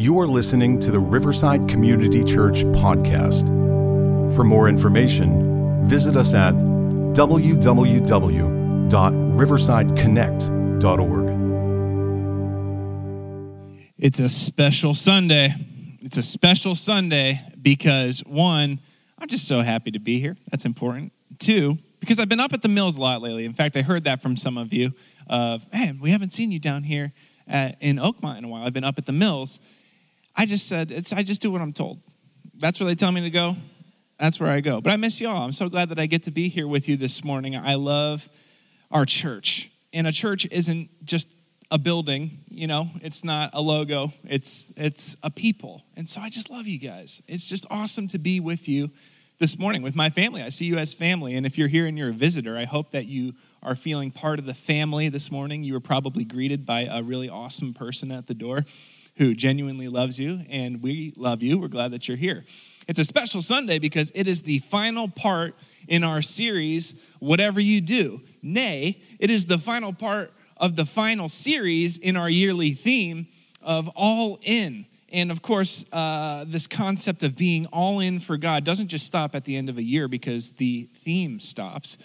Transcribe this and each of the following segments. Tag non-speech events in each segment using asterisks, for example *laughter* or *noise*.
You are listening to the Riverside Community Church podcast. For more information, visit us at www.riversideconnect.org. It's a special Sunday. It's a special Sunday because one, I'm just so happy to be here. That's important. Two, because I've been up at the mills a lot lately. In fact, I heard that from some of you of, man, we haven't seen you down here at, in Oakmont in a while. I've been up at the mills. I just said, it's, I just do what I'm told. That's where they tell me to go. That's where I go. But I miss y'all. I'm so glad that I get to be here with you this morning. I love our church. And a church isn't just a building, you know, it's not a logo. It's it's a people. And so I just love you guys. It's just awesome to be with you this morning with my family. I see you as family. And if you're here and you're a visitor, I hope that you are feeling part of the family this morning. You were probably greeted by a really awesome person at the door who genuinely loves you, and we love you. We're glad that you're here. It's a special Sunday because it is the final part in our series, Whatever You Do. Nay, it is the final part of the final series in our yearly theme of All In. And of course, uh, this concept of being all in for God doesn't just stop at the end of a year because the theme stops.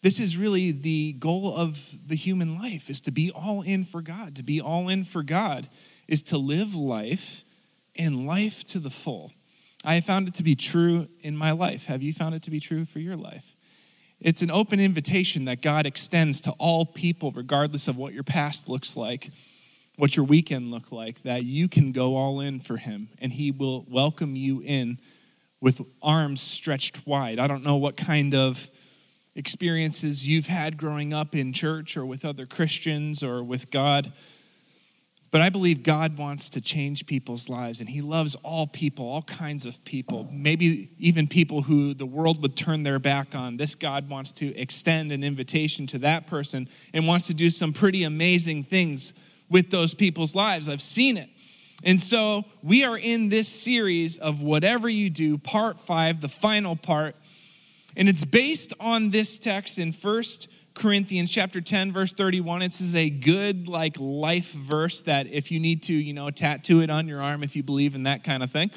This is really the goal of the human life is to be all in for God. To be all in for God is to live life and life to the full. I have found it to be true in my life. Have you found it to be true for your life? It's an open invitation that God extends to all people, regardless of what your past looks like, what your weekend looked like, that you can go all in for Him and He will welcome you in with arms stretched wide. I don't know what kind of experiences you've had growing up in church or with other Christians or with God but I believe God wants to change people's lives, and He loves all people, all kinds of people, maybe even people who the world would turn their back on. This God wants to extend an invitation to that person and wants to do some pretty amazing things with those people's lives. I've seen it. And so we are in this series of Whatever You Do, part five, the final part. And it's based on this text in First Corinthians chapter 10 verse 31 this is a good like life verse that if you need to you know tattoo it on your arm if you believe in that kind of thing.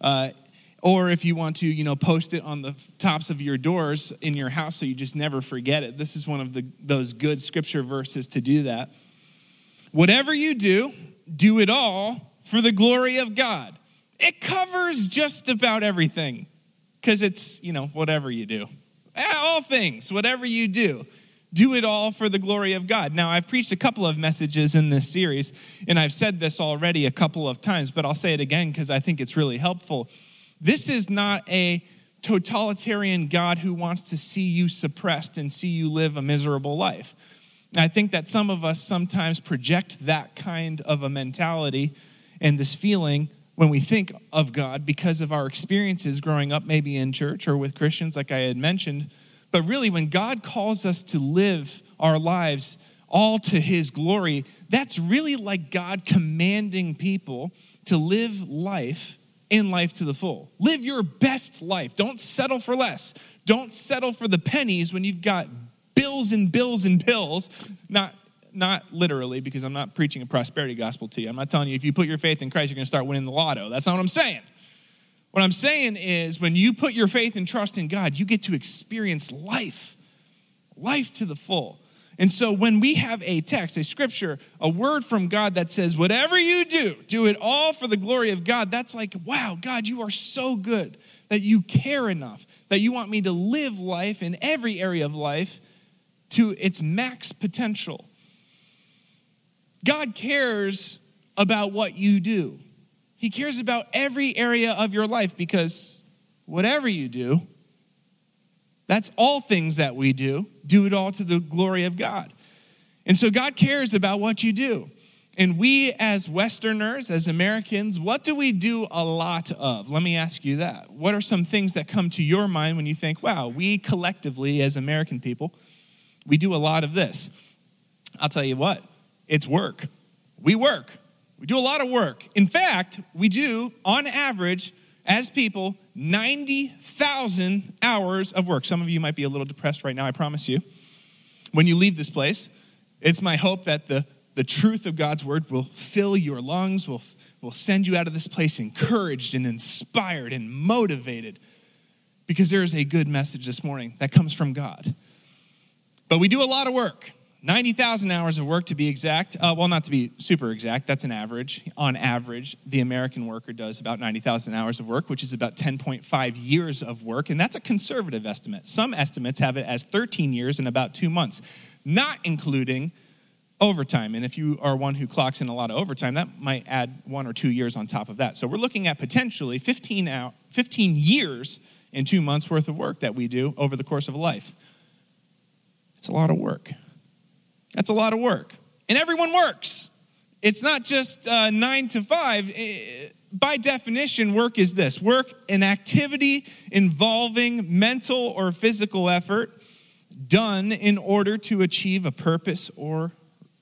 Uh, or if you want to you know post it on the tops of your doors in your house so you just never forget it. This is one of the, those good scripture verses to do that. Whatever you do do it all for the glory of god. It covers just about everything because it's you know whatever you do Eh, all things, whatever you do, do it all for the glory of God. Now, I've preached a couple of messages in this series, and I've said this already a couple of times, but I'll say it again because I think it's really helpful. This is not a totalitarian God who wants to see you suppressed and see you live a miserable life. I think that some of us sometimes project that kind of a mentality and this feeling when we think of God because of our experiences growing up, maybe in church or with Christians, like I had mentioned. But really, when God calls us to live our lives all to His glory, that's really like God commanding people to live life in life to the full. Live your best life. Don't settle for less. Don't settle for the pennies when you've got bills and bills and bills. Not not literally, because I'm not preaching a prosperity gospel to you. I'm not telling you if you put your faith in Christ, you're going to start winning the lotto. That's not what I'm saying. What I'm saying is when you put your faith and trust in God, you get to experience life, life to the full. And so when we have a text, a scripture, a word from God that says, whatever you do, do it all for the glory of God, that's like, wow, God, you are so good that you care enough, that you want me to live life in every area of life to its max potential. God cares about what you do. He cares about every area of your life because whatever you do, that's all things that we do, do it all to the glory of God. And so God cares about what you do. And we, as Westerners, as Americans, what do we do a lot of? Let me ask you that. What are some things that come to your mind when you think, wow, we collectively, as American people, we do a lot of this? I'll tell you what, it's work. We work. We do a lot of work. In fact, we do, on average, as people, 90,000 hours of work. Some of you might be a little depressed right now, I promise you. When you leave this place, it's my hope that the the truth of God's word will fill your lungs, will, will send you out of this place encouraged and inspired and motivated because there is a good message this morning that comes from God. But we do a lot of work. 90,000 hours of work to be exact. Uh, well, not to be super exact, that's an average. On average, the American worker does about 90,000 hours of work, which is about 10.5 years of work, and that's a conservative estimate. Some estimates have it as 13 years and about two months, not including overtime. And if you are one who clocks in a lot of overtime, that might add one or two years on top of that. So we're looking at potentially 15, out, 15 years and two months worth of work that we do over the course of a life. It's a lot of work. That's a lot of work. And everyone works. It's not just uh, nine to five. By definition, work is this work, an activity involving mental or physical effort done in order to achieve a purpose or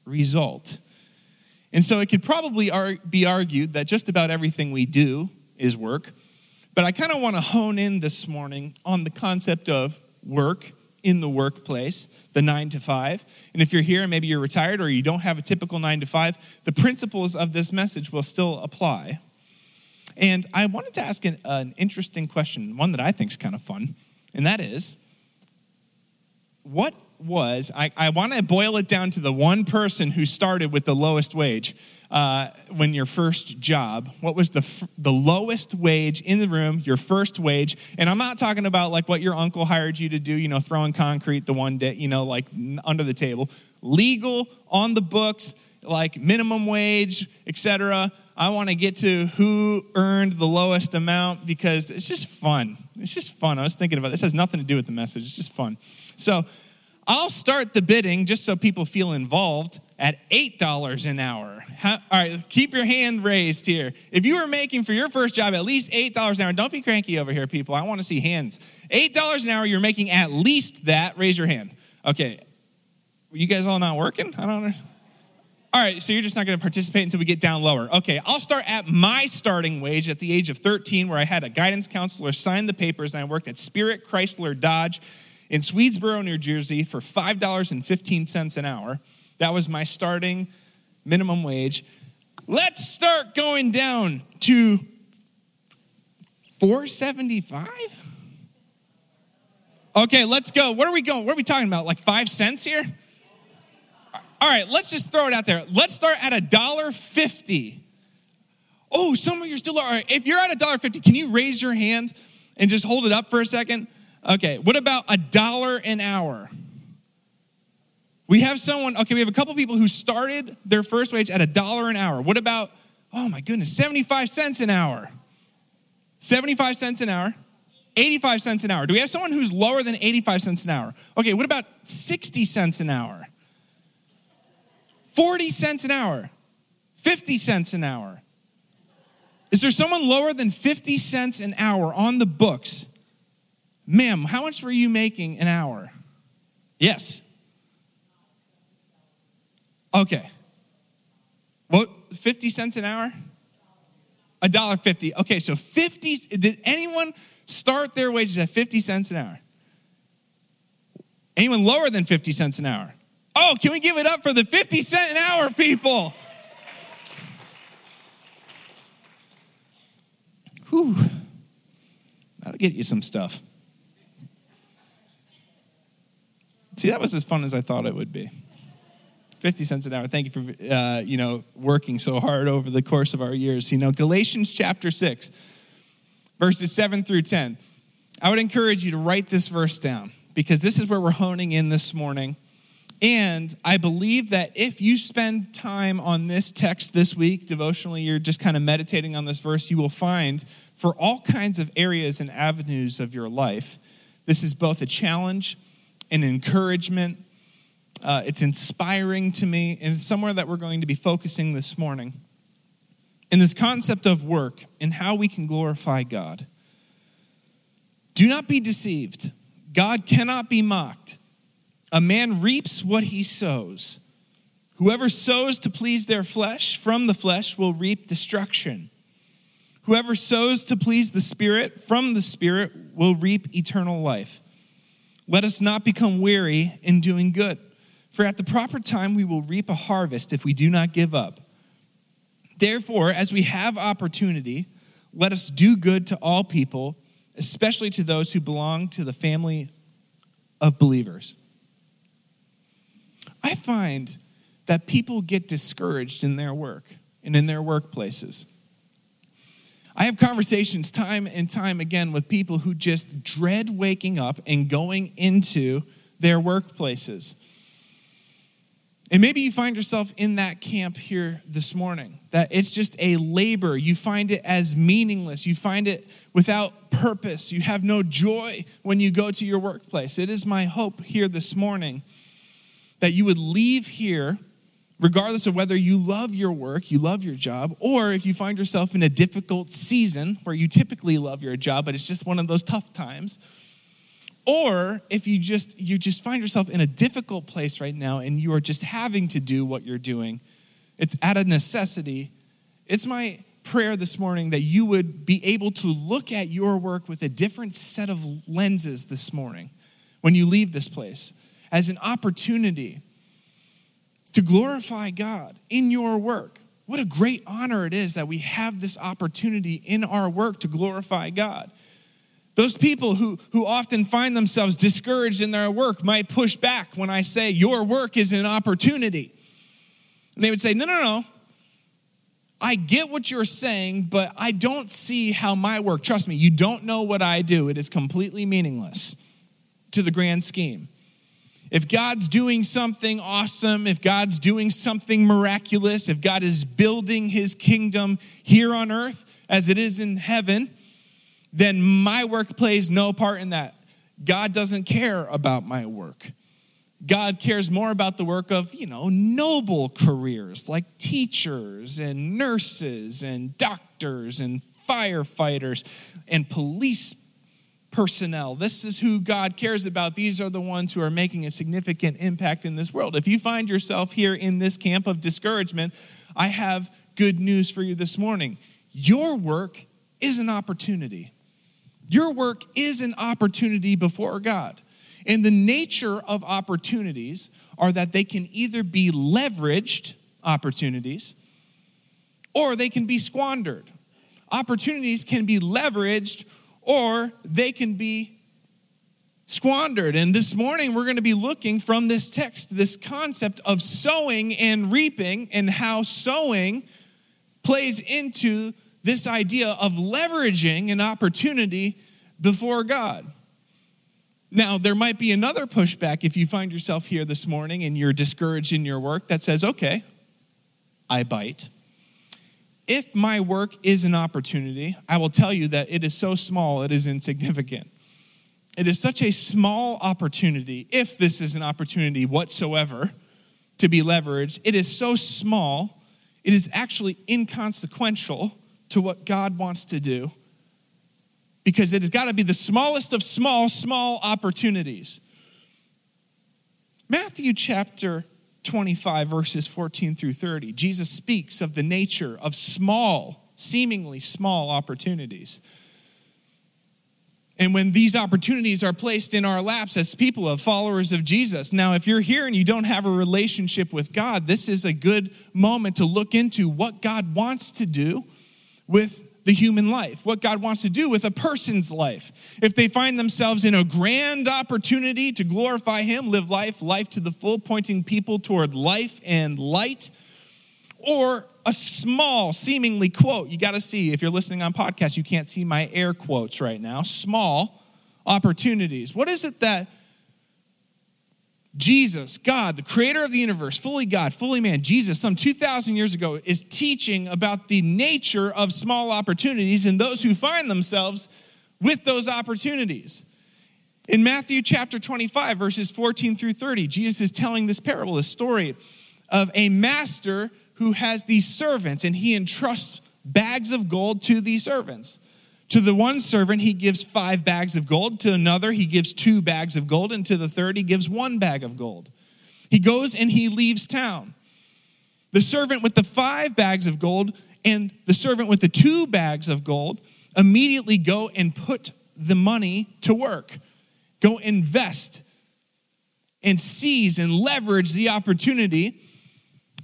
result. And so it could probably be argued that just about everything we do is work. But I kind of want to hone in this morning on the concept of work in the workplace, the nine to five. And if you're here and maybe you're retired or you don't have a typical nine to five, the principles of this message will still apply. And I wanted to ask an, an interesting question, one that I think is kind of fun, and that is what was, I, I want to boil it down to the one person who started with the lowest wage uh, when your first job. What was the, the lowest wage in the room, your first wage? And I'm not talking about like what your uncle hired you to do, you know, throwing concrete the one day, you know, like under the table. Legal, on the books, like minimum wage, etc. I want to get to who earned the lowest amount because it's just fun. It's just fun. I was thinking about this has nothing to do with the message. It's just fun. So I'll start the bidding just so people feel involved at $8 an hour. How, all right, keep your hand raised here. If you were making for your first job at least $8 an hour, don't be cranky over here, people. I want to see hands. $8 an hour, you're making at least that. Raise your hand. Okay. You guys all not working? I don't know. All right, so you're just not going to participate until we get down lower. Okay, I'll start at my starting wage at the age of 13, where I had a guidance counselor sign the papers, and I worked at Spirit Chrysler Dodge in Swedesboro, New Jersey for $5.15 an hour. That was my starting minimum wage. Let's start going down to 475 Okay, let's go. What are we going? What are we talking about? Like 5 cents here? All right, let's just throw it out there. Let's start at a dollar 50. Oh, some of you are still all right. If you're at a dollar 50, can you raise your hand and just hold it up for a second? Okay, what about a dollar an hour? We have someone, okay, we have a couple people who started their first wage at a dollar an hour. What about, oh my goodness, 75 cents an hour? 75 cents an hour, 85 cents an hour. Do we have someone who's lower than 85 cents an hour? Okay, what about 60 cents an hour? 40 cents an hour, 50 cents an hour. Is there someone lower than 50 cents an hour on the books? Ma'am, how much were you making an hour? Yes. Okay. What, 50 cents an hour? A dollar 50. Okay, so 50, did anyone start their wages at 50 cents an hour? Anyone lower than 50 cents an hour? Oh, can we give it up for the 50 cent an hour people? Whew. That'll get you some stuff. See, that was as fun as I thought it would be. 50 cents an hour. Thank you for, uh, you know, working so hard over the course of our years. You know, Galatians chapter 6, verses 7 through 10. I would encourage you to write this verse down because this is where we're honing in this morning. And I believe that if you spend time on this text this week, devotionally, you're just kind of meditating on this verse, you will find for all kinds of areas and avenues of your life, this is both a challenge an encouragement. Uh, it's inspiring to me, and it's somewhere that we're going to be focusing this morning. In this concept of work and how we can glorify God. Do not be deceived. God cannot be mocked. A man reaps what he sows. Whoever sows to please their flesh from the flesh will reap destruction. Whoever sows to please the Spirit from the Spirit will reap eternal life. Let us not become weary in doing good, For at the proper time we will reap a harvest if we do not give up. Therefore, as we have opportunity, let us do good to all people, especially to those who belong to the family of believers. I find that people get discouraged in their work and in their workplaces. I have conversations time and time again with people who just dread waking up and going into their workplaces. And maybe you find yourself in that camp here this morning, that it's just a labor. You find it as meaningless. You find it without purpose. You have no joy when you go to your workplace. It is my hope here this morning that you would leave here, regardless of whether you love your work, you love your job, or if you find yourself in a difficult season where you typically love your job, but it's just one of those tough times or if you just you just find yourself in a difficult place right now and you are just having to do what you're doing it's out of necessity. It's my prayer this morning that you would be able to look at your work with a different set of lenses this morning when you leave this place as an opportunity to glorify God in your work. What a great honor it is that we have this opportunity in our work to glorify God. Those people who, who often find themselves discouraged in their work might push back when I say, Your work is an opportunity. And they would say, No, no, no. I get what you're saying, but I don't see how my work, trust me, you don't know what I do. It is completely meaningless to the grand scheme. If God's doing something awesome, if God's doing something miraculous, if God is building his kingdom here on earth as it is in heaven, then my work plays no part in that. God doesn't care about my work. God cares more about the work of, you know, noble careers like teachers and nurses and doctors and firefighters and police personnel. This is who God cares about. These are the ones who are making a significant impact in this world. If you find yourself here in this camp of discouragement, I have good news for you this morning. Your work is an opportunity. Your work is an opportunity before God. And the nature of opportunities are that they can either be leveraged opportunities or they can be squandered. Opportunities can be leveraged or they can be squandered. And this morning, we're going to be looking from this text, this concept of sowing and reaping, and how sowing plays into this idea of leveraging an opportunity before God. Now, there might be another pushback if you find yourself here this morning and you're discouraged in your work that says, okay, I bite. If my work is an opportunity, I will tell you that it is so small, it is insignificant. It is such a small opportunity, if this is an opportunity whatsoever to be leveraged, it is so small, it is actually inconsequential to what God wants to do because it has got to be the smallest of small, small opportunities. Matthew chapter 25, verses 14 through 30, Jesus speaks of the nature of small, seemingly small opportunities. And when these opportunities are placed in our laps as people of followers of Jesus. Now, if you're here and you don't have a relationship with God, this is a good moment to look into what God wants to do with the human life, what God wants to do with a person's life. If they find themselves in a grand opportunity to glorify Him, live life, life to the full, pointing people toward life and light, or a small, seemingly quote, you got to see, if you're listening on podcast, you can't see my air quotes right now, small opportunities. What is it that Jesus, God, the creator of the universe, fully God, fully man, Jesus, some 2,000 years ago, is teaching about the nature of small opportunities and those who find themselves with those opportunities. In Matthew chapter 25, verses 14 through 30, Jesus is telling this parable, this story of a master who has these servants and he entrusts bags of gold to these servants. To the one servant, he gives five bags of gold. To another, he gives two bags of gold. And to the third, he gives one bag of gold. He goes and he leaves town. The servant with the five bags of gold and the servant with the two bags of gold immediately go and put the money to work, go invest and seize and leverage the opportunity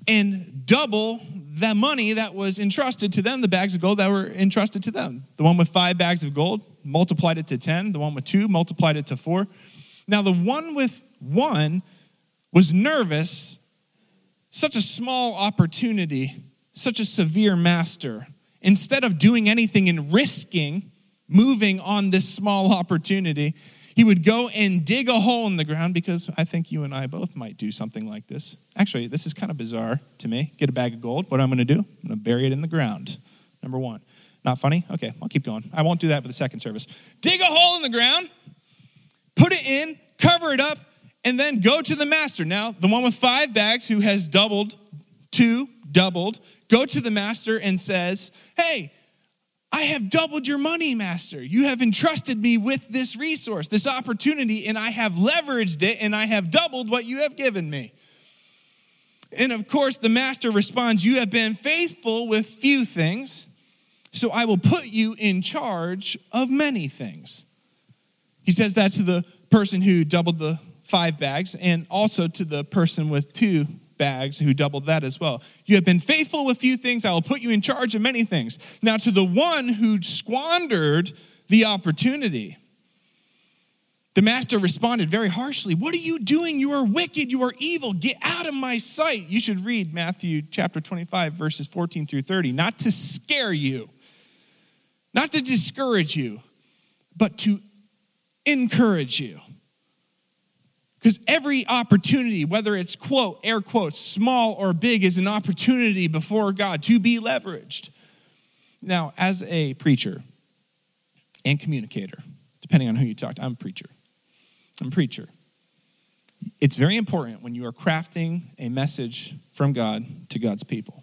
and double the money that was entrusted to them, the bags of gold that were entrusted to them. The one with five bags of gold multiplied it to 10, the one with two multiplied it to four. Now, the one with one was nervous, such a small opportunity, such a severe master. Instead of doing anything and risking moving on this small *laughs* opportunity, he would go and dig a hole in the ground because I think you and I both might do something like this. Actually, this is kind of bizarre to me. Get a bag of gold. What am I'm going to do? I'm going to bury it in the ground. Number one. Not funny? Okay, I'll keep going. I won't do that for the second service. Dig a hole in the ground, put it in, cover it up, and then go to the master. Now, the one with five bags who has doubled, two doubled, go to the master and says, Hey, I have doubled your money, Master. You have entrusted me with this resource, this opportunity, and I have leveraged it and I have doubled what you have given me. And of course, the Master responds, You have been faithful with few things, so I will put you in charge of many things. He says that to the person who doubled the five bags and also to the person with two bags who doubled that as well. You have been faithful with few things, I will put you in charge of many things. Now, to the one who squandered the opportunity, the master responded very harshly What are you doing? You are wicked. You are evil. Get out of my sight. You should read Matthew chapter 25, verses 14 through 30, not to scare you, not to discourage you, but to encourage you. Because every opportunity, whether it's quote, air quotes, small or big, is an opportunity before God to be leveraged. Now, as a preacher and communicator, depending on who you talk to, I'm a preacher. I'm a preacher. It's very important when you are crafting a message from God to God's people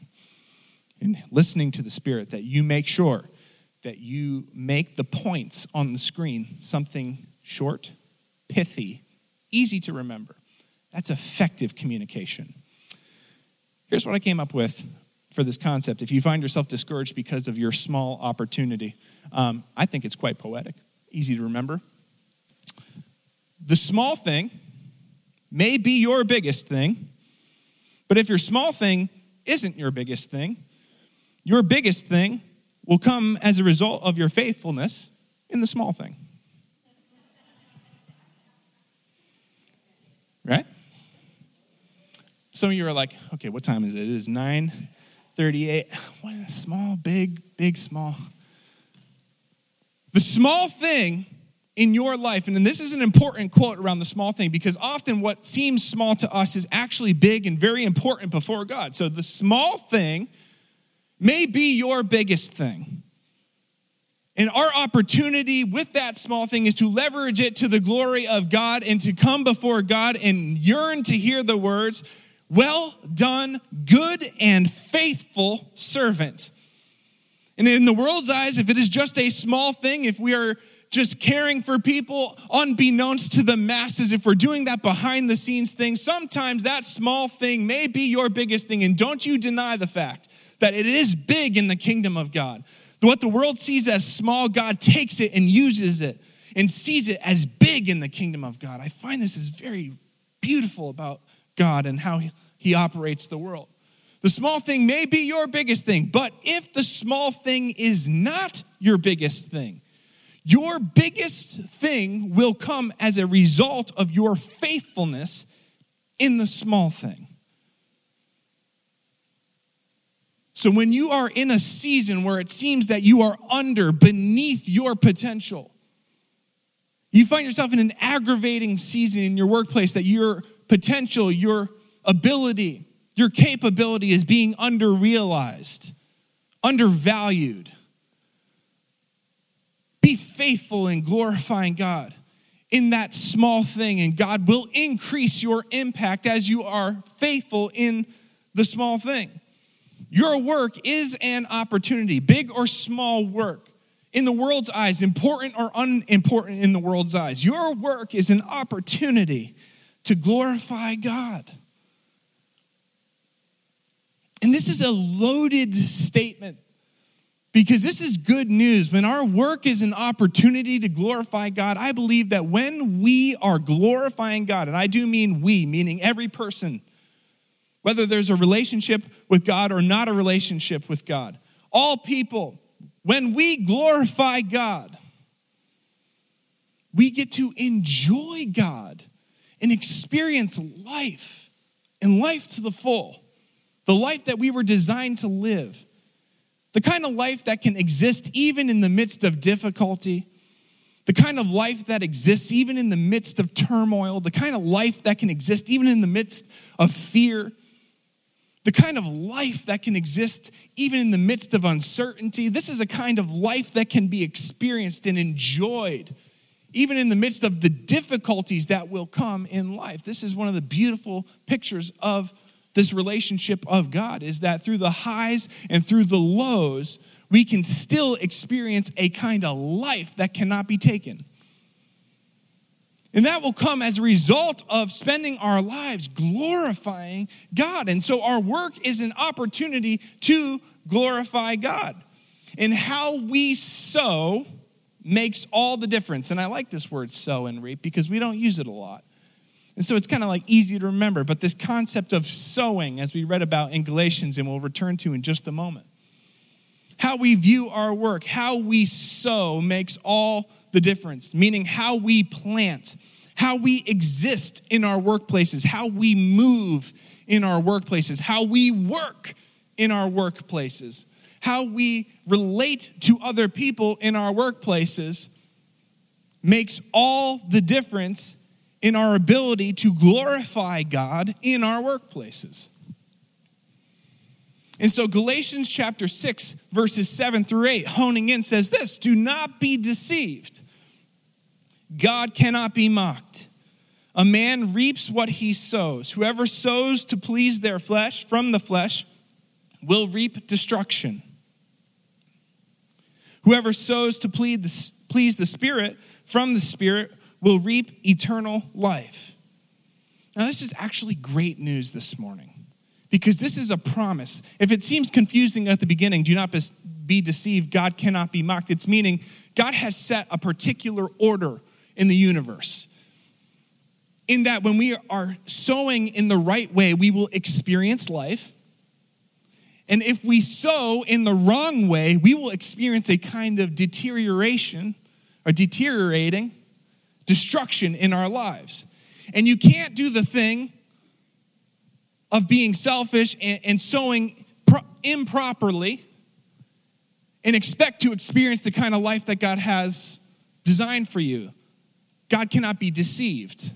and listening to the Spirit that you make sure that you make the points on the screen something short, pithy, easy to remember. That's effective communication. Here's what I came up with for this concept. If you find yourself discouraged because of your small opportunity, um, I think it's quite poetic, easy to remember. The small thing may be your biggest thing, but if your small thing isn't your biggest thing, your biggest thing will come as a result of your faithfulness in the small thing. Right? Some of you are like, okay, what time is it? It is 9:38. What small, big, big, small. The small thing in your life, and this is an important quote around the small thing because often what seems small to us is actually big and very important before God. So the small thing may be your biggest thing. And our opportunity with that small thing is to leverage it to the glory of God and to come before God and yearn to hear the words, Well done, good and faithful servant. And in the world's eyes, if it is just a small thing, if we are just caring for people unbeknownst to the masses, if we're doing that behind the scenes thing, sometimes that small thing may be your biggest thing. And don't you deny the fact that it is big in the kingdom of God. What the world sees as small, God takes it and uses it and sees it as big in the kingdom of God. I find this is very beautiful about God and how he operates the world. The small thing may be your biggest thing, but if the small thing is not your biggest thing, your biggest thing will come as a result of your faithfulness in the small thing. So when you are in a season where it seems that you are under, beneath your potential, you find yourself in an aggravating season in your workplace that your potential, your ability, your capability is being underrealized, undervalued. Be faithful in glorifying God in that small thing, and God will increase your impact as you are faithful in the small thing. Your work is an opportunity, big or small work. In the world's eyes, important or unimportant in the world's eyes, your work is an opportunity to glorify God. And this is a loaded statement because this is good news. When our work is an opportunity to glorify God, I believe that when we are glorifying God, and I do mean we, meaning every person, whether there's a relationship with God or not a relationship with God, all people, when we glorify God, we get to enjoy God and experience life and life to the full, the life that we were designed to live. The kind of life that can exist even in the midst of difficulty, the kind of life that exists even in the midst of turmoil, the kind of life that can exist even in the midst of fear, the kind of life that can exist even in the midst of uncertainty. This is a kind of life that can be experienced and enjoyed even in the midst of the difficulties that will come in life. This is one of the beautiful pictures of this relationship of God is that through the highs and through the lows, we can still experience a kind of life that cannot be taken. And that will come as a result of spending our lives glorifying God. And so our work is an opportunity to glorify God. And how we sow makes all the difference. And I like this word sow and reap because we don't use it a lot. And so it's kind of like easy to remember. But this concept of sowing, as we read about in Galatians, and we'll return to in just a moment, how we view our work, how we sow makes all the difference, meaning how we plant, how we exist in our workplaces, how we move in our workplaces, how we work in our workplaces how we relate to other people in our workplaces makes all the difference in our ability to glorify God in our workplaces. And so, Galatians chapter 6, verses 7 through 8, honing in, says this Do not be deceived. God cannot be mocked. A man reaps what he sows. Whoever sows to please their flesh from the flesh will reap destruction. Whoever sows to please the Spirit from the Spirit will reap eternal life. Now, this is actually great news this morning because this is a promise. If it seems confusing at the beginning, do not be deceived. God cannot be mocked. It's meaning God has set a particular order in the universe. In that, when we are sowing in the right way, we will experience life. And if we sow in the wrong way, we will experience a kind of deterioration or deteriorating destruction in our lives. And you can't do the thing of being selfish and, and sowing pro- improperly and expect to experience the kind of life that God has designed for you. God cannot be deceived.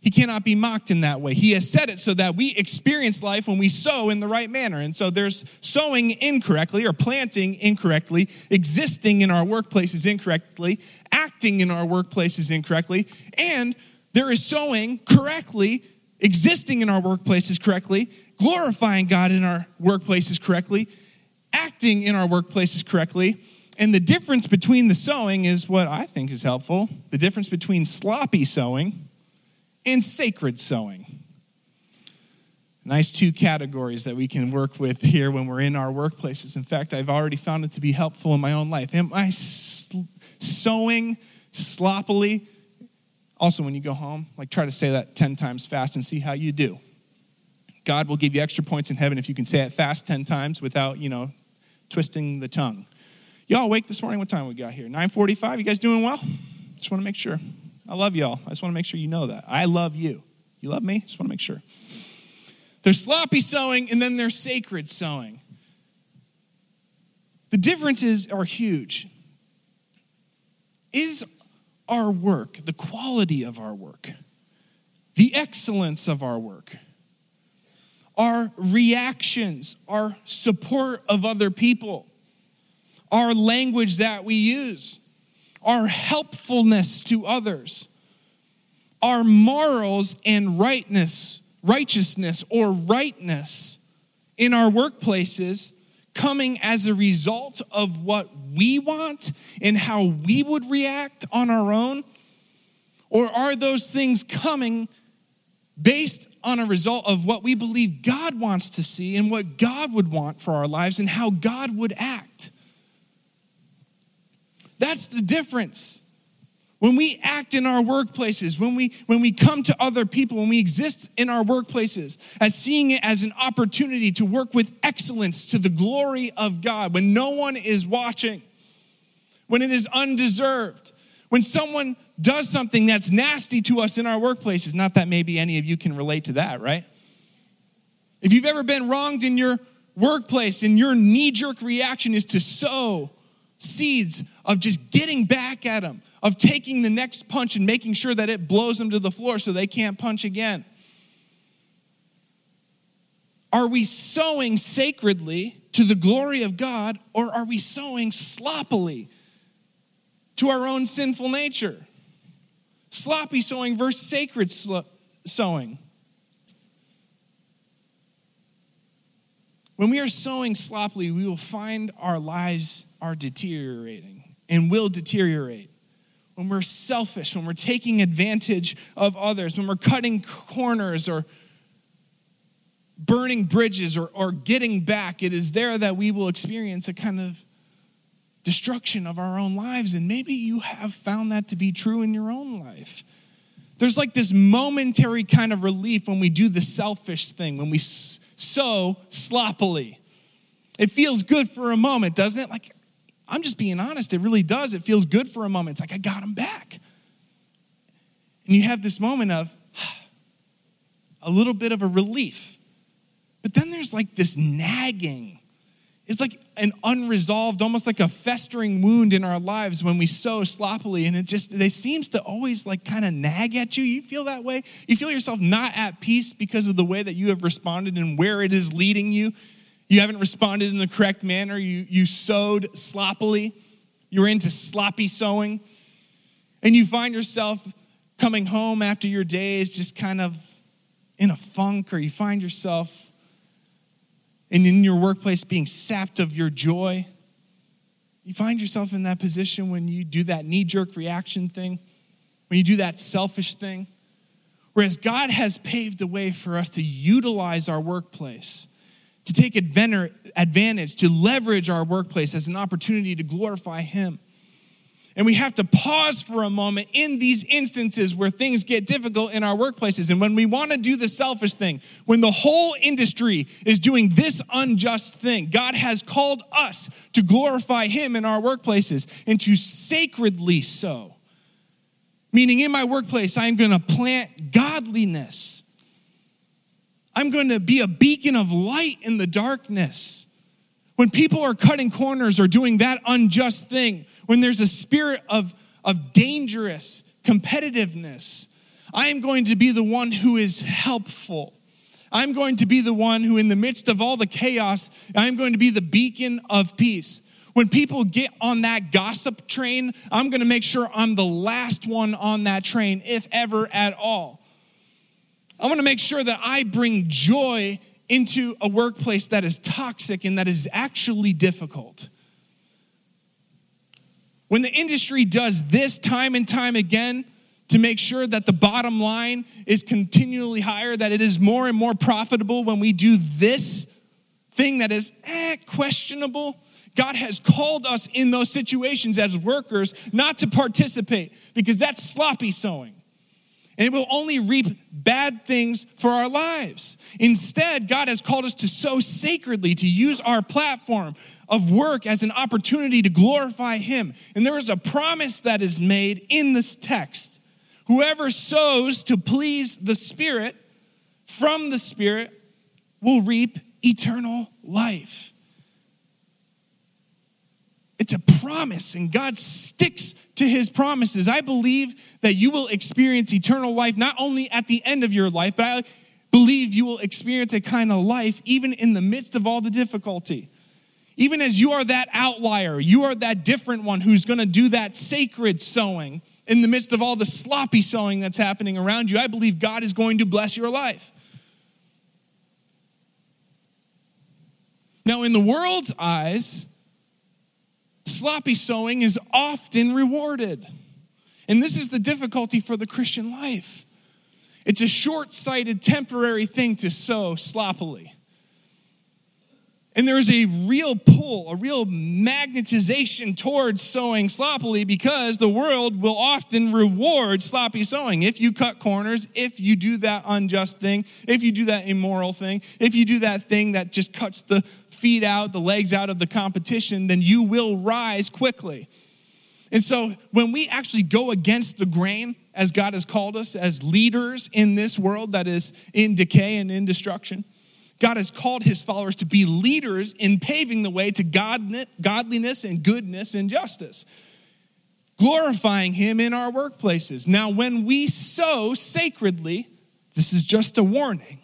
He cannot be mocked in that way. He has said it so that we experience life when we sow in the right manner. And so there's sowing incorrectly or planting incorrectly, existing in our workplaces incorrectly, acting in our workplaces incorrectly, and there is sowing correctly, existing in our workplaces correctly, glorifying God in our workplaces correctly, acting in our workplaces correctly. And the difference between the sowing is what I think is helpful. The difference between sloppy sowing and sacred sowing. Nice two categories that we can work with here when we're in our workplaces. In fact, I've already found it to be helpful in my own life. Am I sowing sloppily? Also, when you go home, like try to say that 10 times fast and see how you do. God will give you extra points in heaven if you can say it fast 10 times without, you know, twisting the tongue. Y'all awake this morning? What time we got here? 9:45. You guys doing well? Just want to make sure. I love y'all. I just want to make sure you know that. I love you. You love me? Just want to make sure. There's sloppy sowing and then there's sacred sowing. The differences are huge. Is our work, the quality of our work, the excellence of our work, our reactions, our support of other people, our language that we use, our helpfulness to others, our morals and rightness, righteousness or rightness in our workplaces coming as a result of what we want and how we would react on our own? Or are those things coming based on a result of what we believe God wants to see and what God would want for our lives and how God would act? That's the difference. When we act in our workplaces, when we when we come to other people, when we exist in our workplaces as seeing it as an opportunity to work with excellence to the glory of God, when no one is watching, when it is undeserved, when someone does something that's nasty to us in our workplaces, not that maybe any of you can relate to that, right? If you've ever been wronged in your workplace and your knee jerk reaction is to sow seeds of just getting back at them, of taking the next punch and making sure that it blows them to the floor so they can't punch again. Are we sowing sacredly to the glory of God or are we sowing sloppily to our own sinful nature? Sloppy sowing versus sacred sowing. When we are sowing sloppily, we will find our lives are deteriorating and will deteriorate. When we're selfish, when we're taking advantage of others, when we're cutting corners or burning bridges or, or getting back, it is there that we will experience a kind of destruction of our own lives. And maybe you have found that to be true in your own life. There's like this momentary kind of relief when we do the selfish thing, when we sow sloppily. It feels good for a moment, doesn't it? Like, I'm just being honest, it really does. It feels good for a moment. It's like, I got him back. And you have this moment of *sighs* a little bit of a relief. But then there's like this nagging. It's like an unresolved, almost like a festering wound in our lives when we sow sloppily, and it just it seems to always like kind of nag at you. You feel that way? You feel yourself not at peace because of the way that you have responded and where it is leading you. You haven't responded in the correct manner. You, you sowed sloppily. You're into sloppy sowing. And you find yourself coming home after your days just kind of in a funk, or you find yourself and in your workplace being sapped of your joy. You find yourself in that position when you do that knee jerk reaction thing, when you do that selfish thing. Whereas God has paved the way for us to utilize our workplace to take advantage, to leverage our workplace as an opportunity to glorify Him. And we have to pause for a moment in these instances where things get difficult in our workplaces. And when we want to do the selfish thing, when the whole industry is doing this unjust thing, God has called us to glorify Him in our workplaces and to sacredly sow. Meaning, in my workplace, I'm going to plant godliness I'm going to be a beacon of light in the darkness. When people are cutting corners or doing that unjust thing, when there's a spirit of, of dangerous competitiveness, I am going to be the one who is helpful. I'm going to be the one who, in the midst of all the chaos, I'm going to be the beacon of peace. When people get on that gossip train, I'm going to make sure I'm the last one on that train, if ever at all. I want to make sure that I bring joy into a workplace that is toxic and that is actually difficult. When the industry does this time and time again to make sure that the bottom line is continually higher, that it is more and more profitable when we do this thing that is eh, questionable, God has called us in those situations as workers not to participate because that's sloppy sowing and it will only reap bad things for our lives. Instead, God has called us to sow sacredly, to use our platform of work as an opportunity to glorify Him. And there is a promise that is made in this text. Whoever sows to please the Spirit from the Spirit will reap eternal life. It's a promise, and God sticks to his promises. I believe that you will experience eternal life not only at the end of your life, but I believe you will experience a kind of life even in the midst of all the difficulty. Even as you are that outlier, you are that different one who's going to do that sacred sowing in the midst of all the sloppy sowing that's happening around you. I believe God is going to bless your life. Now, in the world's eyes, sloppy sowing is often rewarded. And this is the difficulty for the Christian life. It's a short sighted, temporary thing to sow sloppily. And there is a real pull, a real magnetization towards sowing sloppily because the world will often reward sloppy sowing. If you cut corners, if you do that unjust thing, if you do that immoral thing, if you do that thing that just cuts the feet out, the legs out of the competition, then you will rise quickly. And so when we actually go against the grain, as God has called us as leaders in this world that is in decay and in destruction, God has called his followers to be leaders in paving the way to godliness and goodness and justice, glorifying him in our workplaces. Now, when we sow sacredly, this is just a warning,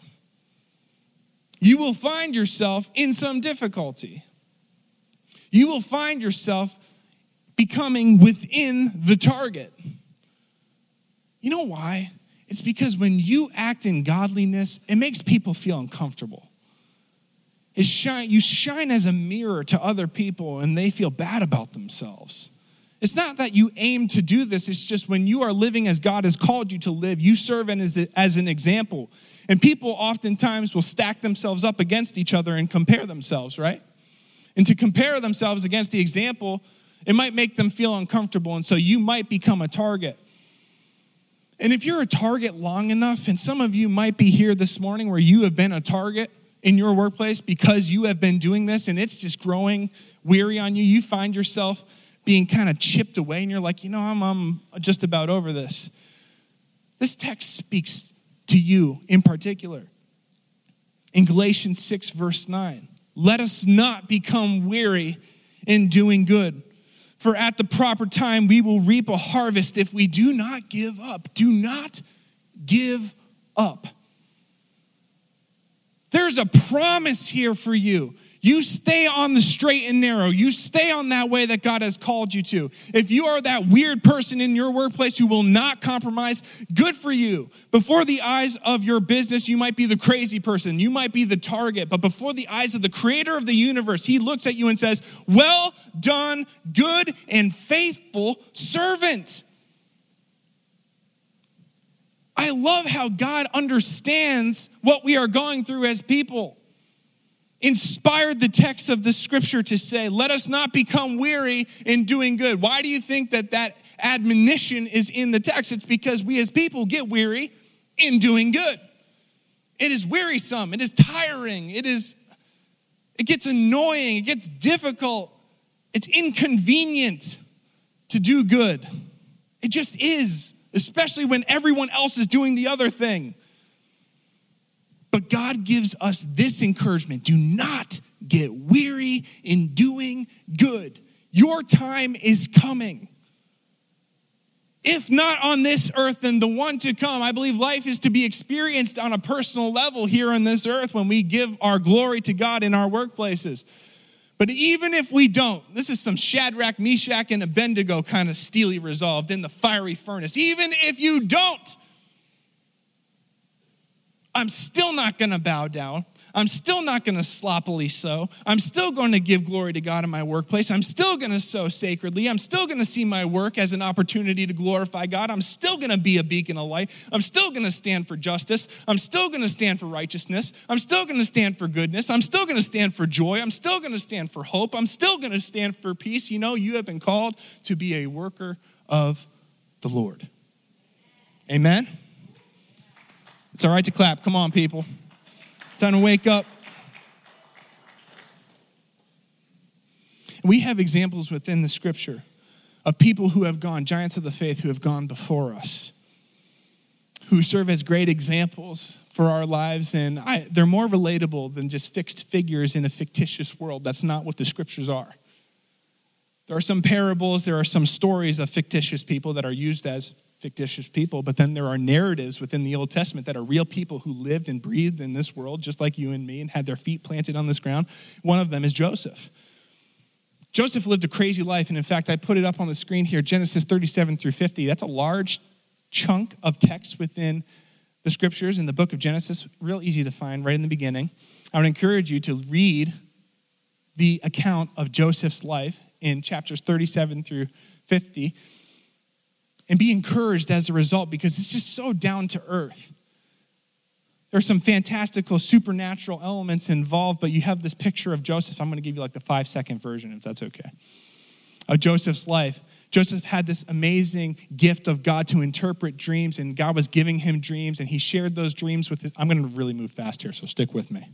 you will find yourself in some difficulty. You will find yourself becoming within the target. You know why? It's because when you act in godliness, it makes people feel uncomfortable. It shine, you shine as a mirror to other people and they feel bad about themselves. It's not that you aim to do this, it's just when you are living as God has called you to live, you serve as, as an example. And people oftentimes will stack themselves up against each other and compare themselves, right? And to compare themselves against the example, it might make them feel uncomfortable. And so you might become a target. And if you're a target long enough, and some of you might be here this morning where you have been a target in your workplace because you have been doing this and it's just growing weary on you, you find yourself being kind of chipped away and you're like, you know, I'm, I'm just about over this. This text speaks to you in particular. In Galatians 6, verse 9, let us not become weary in doing good for at the proper time we will reap a harvest if we do not give up. Do not give up. There's a promise here for you. You stay on the straight and narrow. You stay on that way that God has called you to. If you are that weird person in your workplace who will not compromise, good for you. Before the eyes of your business, you might be the crazy person. You might be the target. But before the eyes of the creator of the universe, he looks at you and says, Well done, good and faithful servant. I love how God understands what we are going through as people inspired the text of the scripture to say, Let us not become weary in doing good. Why do you think that that admonition is in the text? It's because we as people get weary in doing good. It is wearisome, it is tiring, it is it gets annoying, it gets difficult, it's inconvenient to do good. It just is, especially when everyone else is doing the other thing. But God gives us this encouragement do not get weary in doing good. Your time is coming. If not on this earth, then the one to come. I believe life is to be experienced on a personal level here on this earth when we give our glory to God in our workplaces. But even if we don't, this is some Shadrach, Meshach, and Abednego kind of steely resolved in the fiery furnace. Even if you don't, I'm still not going to bow down. I'm still not going to sloppily sow. I'm still going to give glory to God in my workplace. I'm still going to sow sacredly. I'm still going to see my work as an opportunity to glorify God. I'm still going to be a beacon of light. I'm still going to stand for justice. I'm still going to stand for righteousness. I'm still going to stand for goodness. I'm still going to stand for joy. I'm still going to stand for hope. I'm still going to stand for peace. You know, you have been called to be a worker of the Lord. Amen. It's all right to clap. Come on, people. Time to wake up. We have examples within the scripture of people who have gone, giants of the faith, who have gone before us, who serve as great examples for our lives. And I, they're more relatable than just fixed figures in a fictitious world. That's not what the scriptures are. There are some parables, there are some stories of fictitious people that are used as fictitious people, but then there are narratives within the Old Testament that are real people who lived and breathed in this world, just like you and me, and had their feet planted on this ground. One of them is Joseph. Joseph lived a crazy life, and in fact, I put it up on the screen here Genesis 37 through 50. That's a large chunk of text within the scriptures in the book of Genesis, real easy to find right in the beginning. I would encourage you to read the account of Joseph's life in chapters 37 through 50 and be encouraged as a result because it's just so down to earth. There's some fantastical supernatural elements involved, but you have this picture of Joseph. I'm going to give you like the five second version, if that's okay, of Joseph's life. Joseph had this amazing gift of God to interpret dreams, and God was giving him dreams, and he shared those dreams with his. I'm going to really move fast here, so stick with me.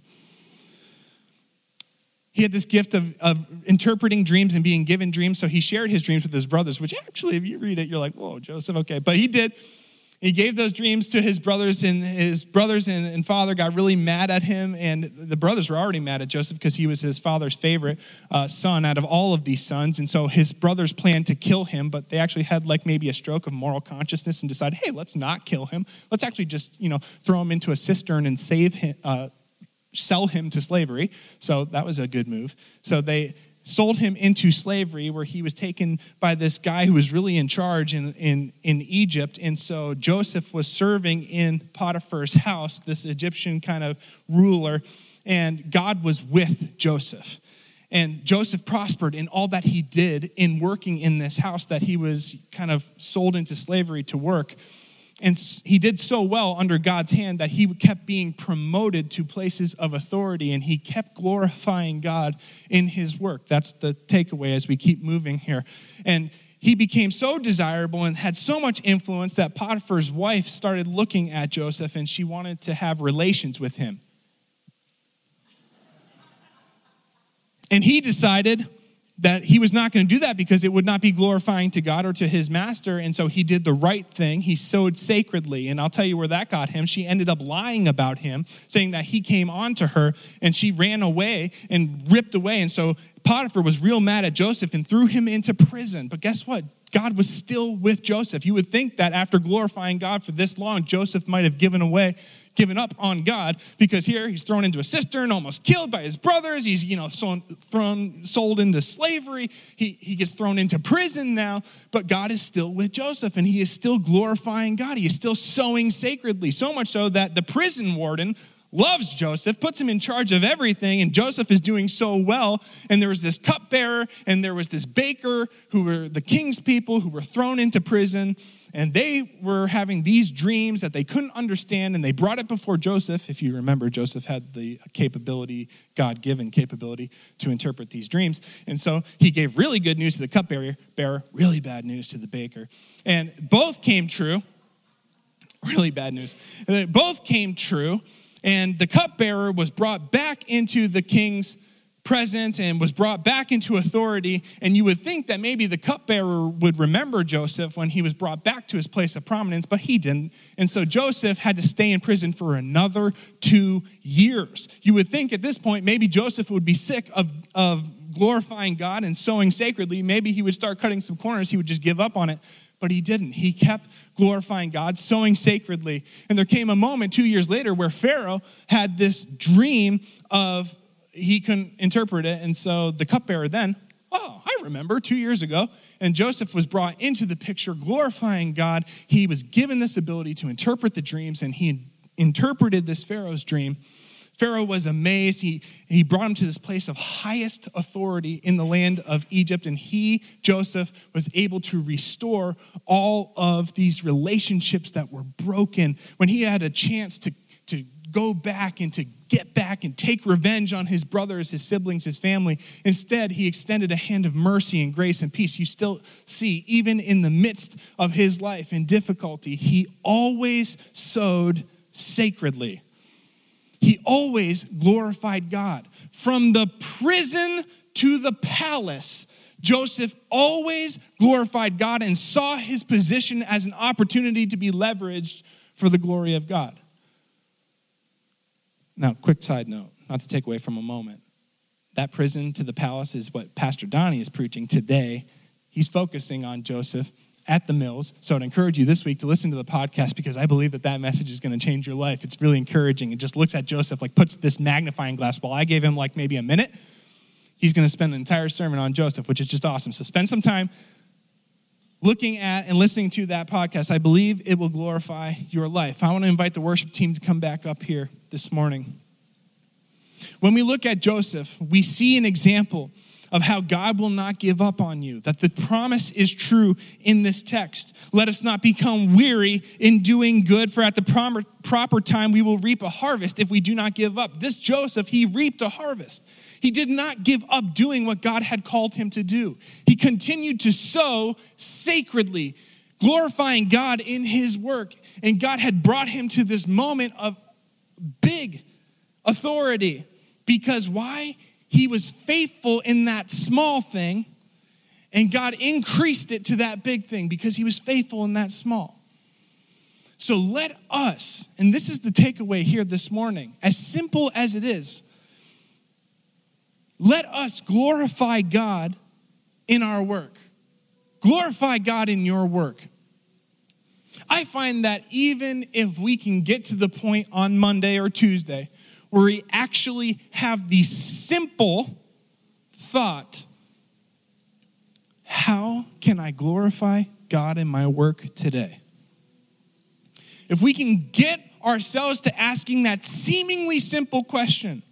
He had this gift of, of interpreting dreams and being given dreams, so he shared his dreams with his brothers, which actually, if you read it, you're like, whoa, Joseph, okay. But he did. He gave those dreams to his brothers, and his brothers and, and, father got really mad at him. And the brothers were already mad at Joseph because he was his father's favorite uh, son out of all of these sons. And so his brothers planned to kill him, but they actually had like maybe a stroke of moral consciousness and decided, hey, let's not kill him. Let's actually just, you know, throw him into a cistern and save him, uh, sell him to slavery. So that was a good move. So they sold him into slavery where he was taken by this guy who was really in charge in, in, in Egypt. And so Joseph was serving in Potiphar's house, this Egyptian kind of ruler, and God was with Joseph. And Joseph prospered in all that he did in working in this house that he was kind of sold into slavery to work. And he did so well under God's hand that he kept being promoted to places of authority and he kept glorifying God in his work. That's the takeaway as we keep moving here. And he became so desirable and had so much influence that Potiphar's wife started looking at Joseph and she wanted to have relations with him. And he decided, that he was not going to do that because it would not be glorifying to God or to his master. And so he did the right thing. He sowed sacredly. And I'll tell you where that got him. She ended up lying about him, saying that he came on to her and she ran away and ripped away. And so Potiphar was real mad at Joseph and threw him into prison. But guess what? God was still with Joseph. You would think that after glorifying God for this long, Joseph might have given away given up on God because here he's thrown into a cistern, almost killed by his brothers. He's, you know, thrown, sold into slavery. He, he gets thrown into prison now, but God is still with Joseph and he is still glorifying God. He is still sowing sacredly, so much so that the prison warden loves Joseph, puts him in charge of everything, and Joseph is doing so well. And there was this cupbearer, and there was this baker who were the king's people who were thrown into prison and they were having these dreams that they couldn't understand, and they brought it before Joseph. If you remember, Joseph had the capability, God given capability, to interpret these dreams. And so he gave really good news to the cupbearer, bearer, really bad news to the baker. And both came true. Really bad news. Both came true, and the cupbearer was brought back into the king's presence and was brought back into authority. And you would think that maybe the cupbearer would remember Joseph when he was brought back to his place of prominence, but he didn't. And so Joseph had to stay in prison for another two years. You would think at this point maybe Joseph would be sick of, of glorifying God and sowing sacredly. Maybe he would start cutting some corners, he would just give up on it. But he didn't. He kept glorifying God, sowing sacredly. And there came a moment two years later where Pharaoh had this dream of he couldn't interpret it. And so the cupbearer then, oh, I remember two years ago. And Joseph was brought into the picture, glorifying God. He was given this ability to interpret the dreams, and he interpreted this Pharaoh's dream. Pharaoh was amazed. He, he brought him to this place of highest authority in the land of Egypt, and he, Joseph, was able to restore all of these relationships that were broken. When he had a chance to, to go back and to get back and take revenge on his brothers, his siblings, his family. Instead, he extended a hand of mercy and grace and peace. You still see, even in the midst of his life in difficulty, he always sowed sacredly. He always glorified God. From the prison to the palace, Joseph always glorified God and saw his position as an opportunity to be leveraged for the glory of God. Now, quick side note, not to take away from a moment. That prison to the palace is what Pastor Donnie is preaching today. He's focusing on Joseph at the mills. So I'd encourage you this week to listen to the podcast because I believe that that message is going to change your life. It's really encouraging. It just looks at Joseph, like puts this magnifying glass. While I gave him like maybe a minute, he's going to spend an entire sermon on Joseph, which is just awesome. So spend some time looking at and listening to that podcast. I believe it will glorify your life. I want to invite the worship team to come back up here this morning. When we look at Joseph, we see an example of how God will not give up on you, that the promise is true in this text. Let us not become weary in doing good, for at the proper time we will reap a harvest if we do not give up. This Joseph, he reaped a harvest. He did not give up doing what God had called him to do. He continued to sow sacredly, glorifying God in his work. And God had brought him to this moment of big authority. Because why? He was faithful in that small thing, and God increased it to that big thing because he was faithful in that small. So let us, and this is the takeaway here this morning, as simple as it is, let us glorify God in our work. Glorify God in your work. I find that even if we can get to the point on Monday or Tuesday where we actually have the simple thought how can I glorify God in my work today? If we can get ourselves to asking that seemingly simple question,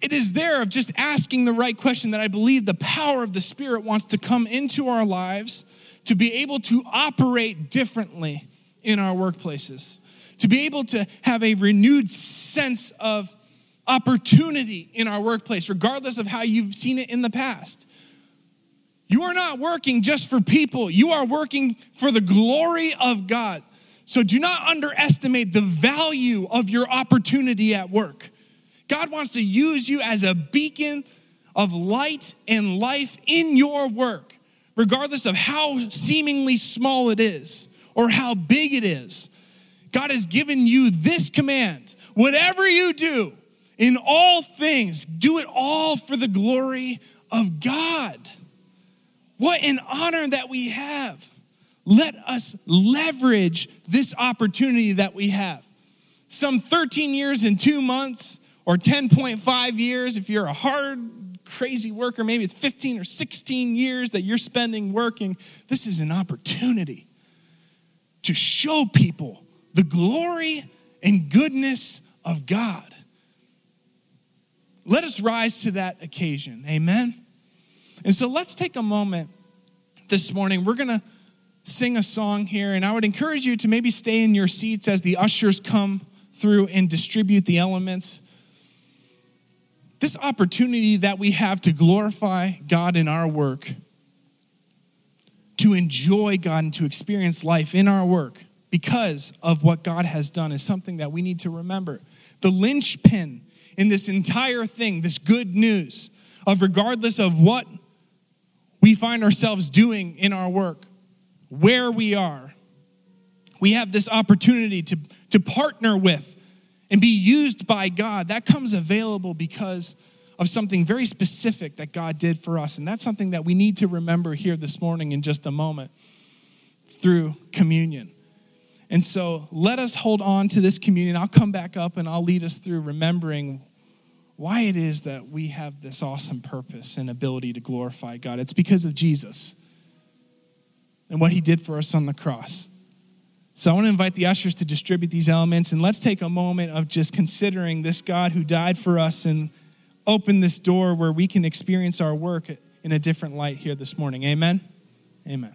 it is there of just asking the right question that I believe the power of the Spirit wants to come into our lives to be able to operate differently in our workplaces to be able to have a renewed sense of opportunity in our workplace, regardless of how you've seen it in the past. You are not working just for people, you are working for the glory of God. So do not underestimate the value of your opportunity at work. God wants to use you as a beacon of light and life in your work, regardless of how seemingly small it is or how big it is. God has given you this command whatever you do in all things, do it all for the glory of God. What an honor that we have. Let us leverage this opportunity that we have. Some 13 years and two months, or 10.5 years, if you're a hard, crazy worker, maybe it's 15 or 16 years that you're spending working. This is an opportunity to show people the glory and goodness of God. Let us rise to that occasion. Amen. And so let's take a moment this morning. We're going to sing a song here, and I would encourage you to maybe stay in your seats as the ushers come through and distribute the elements. This opportunity that we have to glorify God in our work, to enjoy God and to experience life in our work because of what God has done is something that we need to remember. The linchpin in this entire thing, this good news of regardless of what we find ourselves doing in our work, where we are, we have this opportunity to, to partner with and be used by God. That comes available because of something very specific that God did for us. And that's something that we need to remember here this morning in just a moment through communion. And so let us hold on to this communion. I'll come back up and I'll lead us through remembering why it is that we have this awesome purpose and ability to glorify God. It's because of Jesus and what he did for us on the cross. So I want to invite the ushers to distribute these elements and let's take a moment of just considering this God who died for us and open this door where we can experience our work in a different light here this morning. Amen. Amen.